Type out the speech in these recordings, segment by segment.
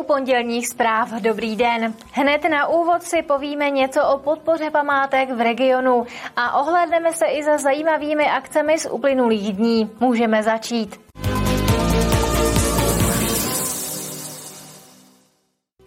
U pondělních zpráv. Dobrý den. Hned na úvod si povíme něco o podpoře památek v regionu a ohlédneme se i za zajímavými akcemi z uplynulých dní. Můžeme začít.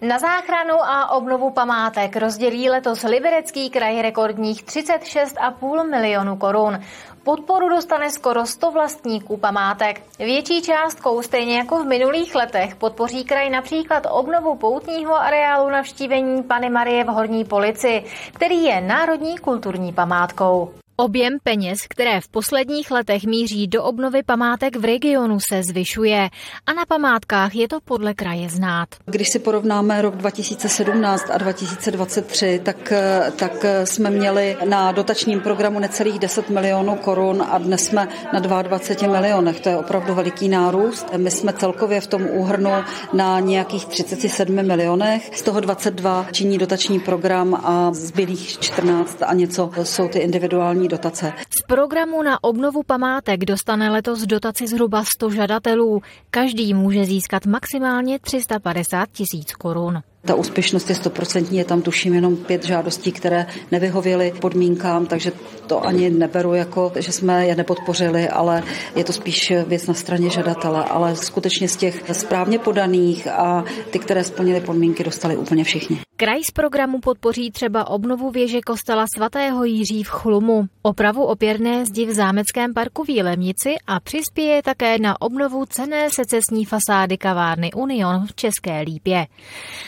Na záchranu a obnovu památek rozdělí letos Liberecký kraj rekordních 36,5 milionu korun. Podporu dostane skoro 100 vlastníků památek. Větší částkou, stejně jako v minulých letech, podpoří kraj například obnovu poutního areálu navštívení Pany Marie v Horní Polici, který je národní kulturní památkou. Objem peněz, které v posledních letech míří do obnovy památek v regionu, se zvyšuje a na památkách je to podle kraje znát. Když si porovnáme rok 2017 a 2023, tak, tak jsme měli na dotačním programu necelých 10 milionů korun a dnes jsme na 22 milionech. To je opravdu veliký nárůst. My jsme celkově v tom úhrnu na nějakých 37 milionech. Z toho 22 činí dotační program a zbylých 14 a něco jsou ty individuální federální dotace. Z programu na obnovu památek dostane letos dotaci zhruba 100 žadatelů. Každý může získat maximálně 350 tisíc korun. Ta úspěšnost je stoprocentní, je tam tuším jenom pět žádostí, které nevyhověly podmínkám, takže to ani neberu jako, že jsme je nepodpořili, ale je to spíš věc na straně žadatele, ale skutečně z těch správně podaných a ty, které splnily podmínky, dostali úplně všichni. Kraj z programu podpoří třeba obnovu věže kostela svatého Jiří v Chlumu, opravu opěrné zdi v zámeckém parku v Jílemnici a přispěje také na obnovu cené secesní fasády kavárny Union v České Lípě.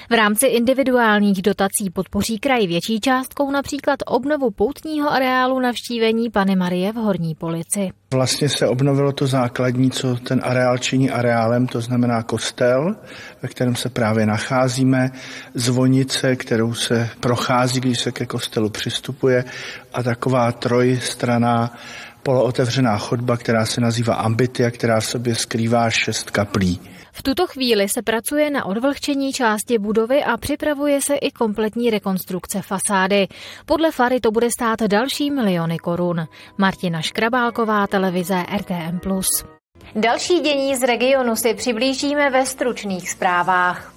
V rámci individuálních dotací podpoří kraj větší částkou například obnovu poutního areálu navštívení Pany Marie v Horní Polici. Vlastně se obnovilo to základní, co ten areál činí areálem, to znamená kostel, ve kterém se právě nacházíme, zvonice, kterou se prochází, když se ke kostelu přistupuje a taková trojstraná polootevřená chodba, která se nazývá ambitia, která v sobě skrývá šest kaplí. V tuto chvíli se pracuje na odvlhčení části budovy a připravuje se i kompletní rekonstrukce fasády. Podle Fary to bude stát další miliony korun. Martina Škrabálková, televize RTM+. Další dění z regionu si přiblížíme ve stručných zprávách.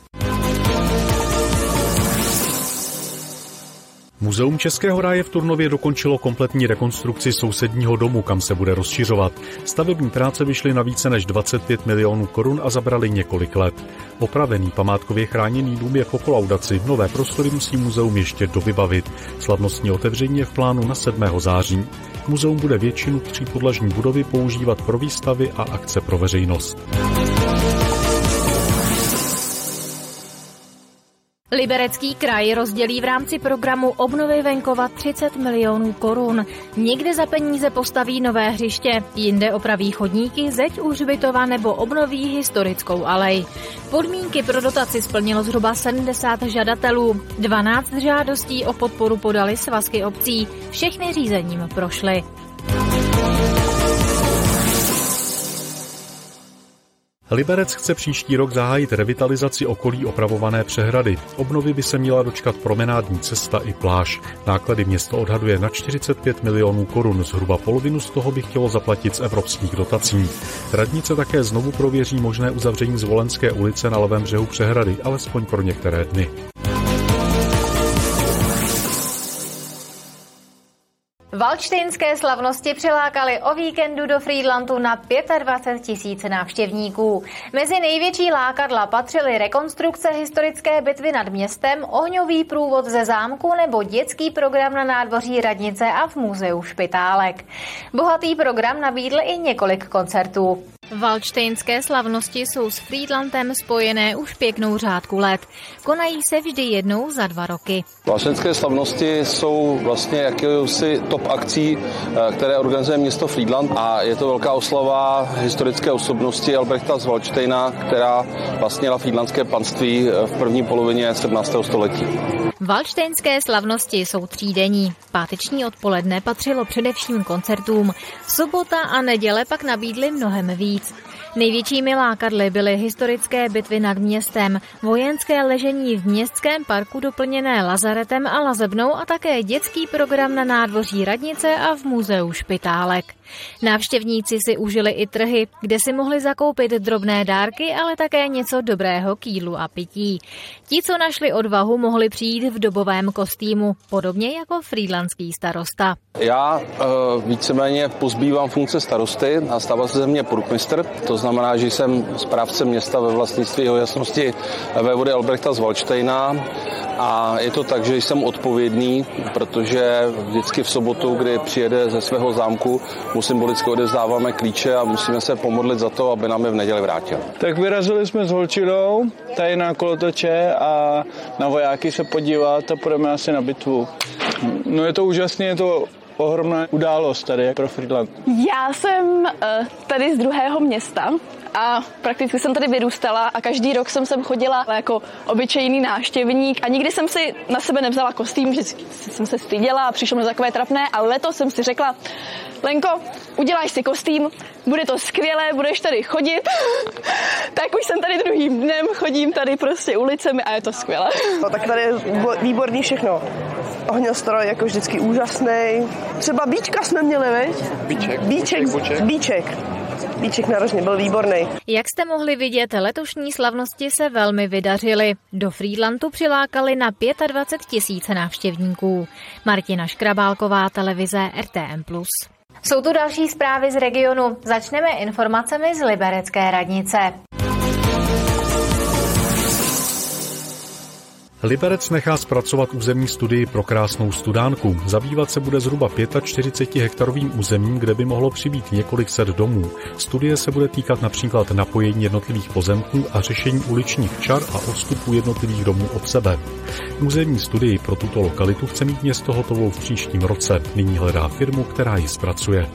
Muzeum Českého ráje v Turnově dokončilo kompletní rekonstrukci sousedního domu, kam se bude rozšiřovat. Stavební práce vyšly na více než 25 milionů korun a zabrali několik let. Opravený památkově chráněný dům je po kolaudaci. Nové prostory musí muzeum ještě dovybavit. Slavnostní otevření je v plánu na 7. září. Muzeum bude většinu třípodlažní budovy používat pro výstavy a akce pro veřejnost. Liberecký kraj rozdělí v rámci programu obnovy venkova 30 milionů korun. Někde za peníze postaví nové hřiště, jinde opraví chodníky, zeď u hřbitova nebo obnoví historickou alej. Podmínky pro dotaci splnilo zhruba 70 žadatelů. 12 žádostí o podporu podali svazky obcí. Všechny řízením prošly. Liberec chce příští rok zahájit revitalizaci okolí opravované přehrady. Obnovy by se měla dočkat promenádní cesta i pláž. Náklady město odhaduje na 45 milionů korun, zhruba polovinu z toho by chtělo zaplatit z evropských dotací. Radnice také znovu prověří možné uzavření Zvolenské ulice na levém břehu přehrady, alespoň pro některé dny. Valčtejnské slavnosti přilákali o víkendu do Friedlandu na 25 tisíc návštěvníků. Mezi největší lákadla patřily rekonstrukce historické bitvy nad městem, ohňový průvod ze zámku nebo dětský program na nádvoří radnice a v muzeu Špitálek. Bohatý program nabídl i několik koncertů. Valčtejnské slavnosti jsou s Friedlandem spojené už pěknou řádku let. Konají se vždy jednou za dva roky. Valčtejnské slavnosti jsou vlastně jakýsi top akcí, eh, které organizuje město Friedland a je to velká oslava historické osobnosti Albrechta z Valčtejna, která vlastnila Friedlandské panství eh, v první polovině 17. století. Valštejnské slavnosti jsou třídenní. Páteční odpoledne patřilo především koncertům. Sobota a neděle pak nabídly mnohem víc. eat. Největšími lákadly byly historické bitvy nad městem, vojenské ležení v městském parku doplněné lazaretem a lazebnou a také dětský program na nádvoří radnice a v muzeu špitálek. Návštěvníci si užili i trhy, kde si mohli zakoupit drobné dárky, ale také něco dobrého k jídlu a pití. Ti, co našli odvahu, mohli přijít v dobovém kostýmu, podobně jako frýdlanský starosta. Já e, víceméně pozbývám funkce starosty a stává se ze mě průkmistr, to znamená, že jsem správcem města ve vlastnictví jeho jasnosti vévody Albrechta z Valštejna a je to tak, že jsem odpovědný, protože vždycky v sobotu, kdy přijede ze svého zámku, mu symbolicky odezdáváme klíče a musíme se pomodlit za to, aby nám je v neděli vrátil. Tak vyrazili jsme s holčinou tady na kolotoče a na vojáky se podívat a půjdeme asi na bitvu. No je to úžasné, je to ohromná událost tady pro Friedland. Já jsem uh, tady z druhého města a prakticky jsem tady vyrůstala a každý rok jsem sem chodila jako obyčejný návštěvník a nikdy jsem si na sebe nevzala kostým, že jsem se styděla a přišlo mi takové trapné, ale letos jsem si řekla, Lenko, uděláš si kostým, bude to skvělé, budeš tady chodit. tak už jsem tady druhým dnem, chodím tady prostě ulicemi a je to skvělé. No tak tady je výborný všechno. Ohňostroj jako vždycky úžasný. Třeba bíčka jsme měli, veď? Bíček. Bíček. Bíček. bíček. Bíček narožně byl výborný. Jak jste mohli vidět, letošní slavnosti se velmi vydařily. Do Friedlandu přilákali na 25 tisíc návštěvníků. Martina Škrabálková, televize RTM+. Jsou tu další zprávy z regionu. Začneme informacemi z Liberecké radnice. Liberec nechá zpracovat územní studii pro krásnou studánku. Zabývat se bude zhruba 45 hektarovým územím, kde by mohlo přibýt několik set domů. Studie se bude týkat například napojení jednotlivých pozemků a řešení uličních čar a odstupu jednotlivých domů od sebe. Územní studii pro tuto lokalitu chce mít město hotovou v příštím roce. Nyní hledá firmu, která ji zpracuje.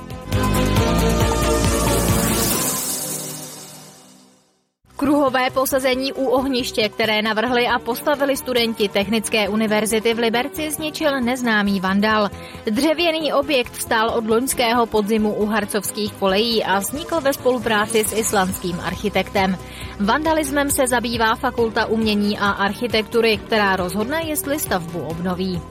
Posazení u ohniště, které navrhli a postavili studenti Technické univerzity v Liberci, zničil neznámý vandal. Dřevěný objekt stál od loňského podzimu u harcovských kolejí a vznikl ve spolupráci s islandským architektem. Vandalismem se zabývá Fakulta umění a architektury, která rozhodne, jestli stavbu obnoví.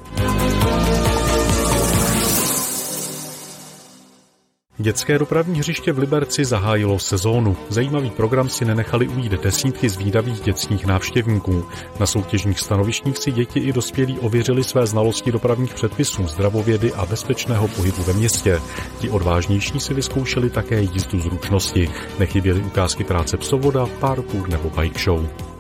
Dětské dopravní hřiště v Liberci zahájilo sezónu. Zajímavý program si nenechali ujít desítky zvídavých dětských návštěvníků. Na soutěžních stanovištích si děti i dospělí ověřili své znalosti dopravních předpisů, zdravovědy a bezpečného pohybu ve městě. Ti odvážnější si vyzkoušeli také jízdu zručnosti. Nechyběly ukázky práce psovoda, parkour nebo bike show.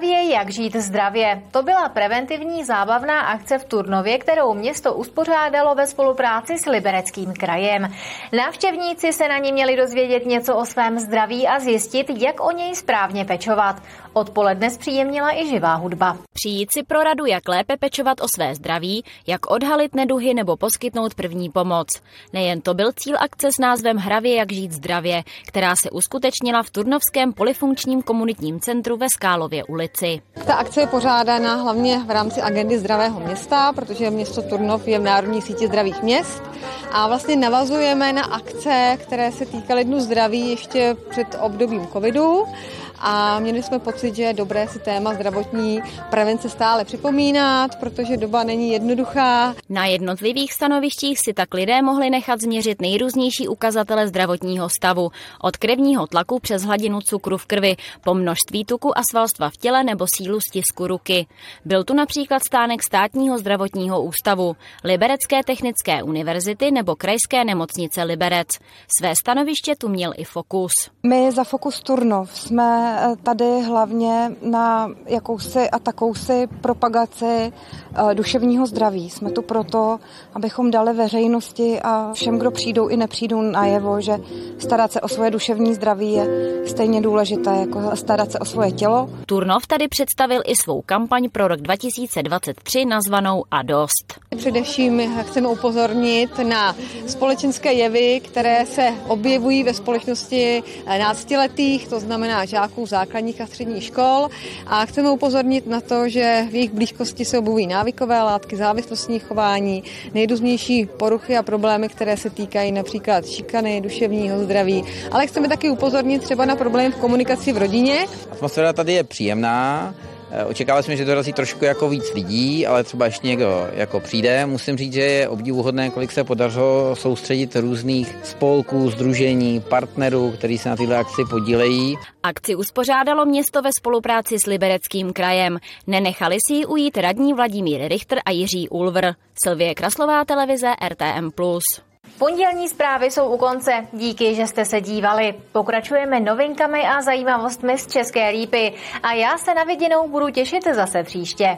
Hravě, jak žít zdravě. To byla preventivní zábavná akce v Turnově, kterou město uspořádalo ve spolupráci s Libereckým krajem. Návštěvníci se na ní měli dozvědět něco o svém zdraví a zjistit, jak o něj správně pečovat. Odpoledne zpříjemnila i živá hudba. Přijít si pro radu, jak lépe pečovat o své zdraví, jak odhalit neduhy nebo poskytnout první pomoc. Nejen to byl cíl akce s názvem Hravě, jak žít zdravě, která se uskutečnila v Turnovském polifunkčním komunitním centru ve Skálově ulici. Ta akce je pořádána hlavně v rámci agendy zdravého města, protože město Turnov je v Národní síti zdravých měst a vlastně navazujeme na akce, které se týkaly dnu zdraví ještě před obdobím covidu a měli jsme pocit, že je dobré si téma zdravotní prevence stále připomínat, protože doba není jednoduchá. Na jednotlivých stanovištích si tak lidé mohli nechat změřit nejrůznější ukazatele zdravotního stavu, od krevního tlaku přes hladinu cukru v krvi, po množství tuku a svalstva v těle nebo sílu stisku ruky. Byl tu například stánek státního zdravotního ústavu, Liberecké technické univerzity nebo krajské nemocnice Liberec. Své stanoviště tu měl i Fokus. My za Fokus Turnov jsme tady hlavně na jakousi a takousi propagaci eh, duševního zdraví. Jsme tu proto, abychom dali veřejnosti a všem, kdo přijdou i nepřijdou najevo, že starat se o svoje duševní zdraví je stejně důležité jako starat se o svoje tělo. Turnov tady představil i svou kampaň pro rok 2023 nazvanou A dost. Především chceme upozornit na společenské jevy, které se objevují ve společnosti náctiletých, to znamená žáků žáků základních a středních škol a chceme upozornit na to, že v jejich blízkosti se objevují návykové látky, závislostní chování, nejrůznější poruchy a problémy, které se týkají například šikany, duševního zdraví, ale chceme taky upozornit třeba na problém v komunikaci v rodině. Atmosféra tady je příjemná, očekávali jsme, že dorazí trošku jako víc lidí, ale třeba ještě někdo jako přijde. Musím říct, že je obdivuhodné, kolik se podařilo soustředit různých spolků, združení, partnerů, kteří se na tyhle akci podílejí. Akci uspořádalo město ve spolupráci s Libereckým krajem. Nenechali si ji ujít radní Vladimír Richter a Jiří Ulvr. Silvie Kraslová televize RTM+. Pondělní zprávy jsou u konce. Díky, že jste se dívali. Pokračujeme novinkami a zajímavostmi z České lípy. A já se na viděnou budu těšit zase příště.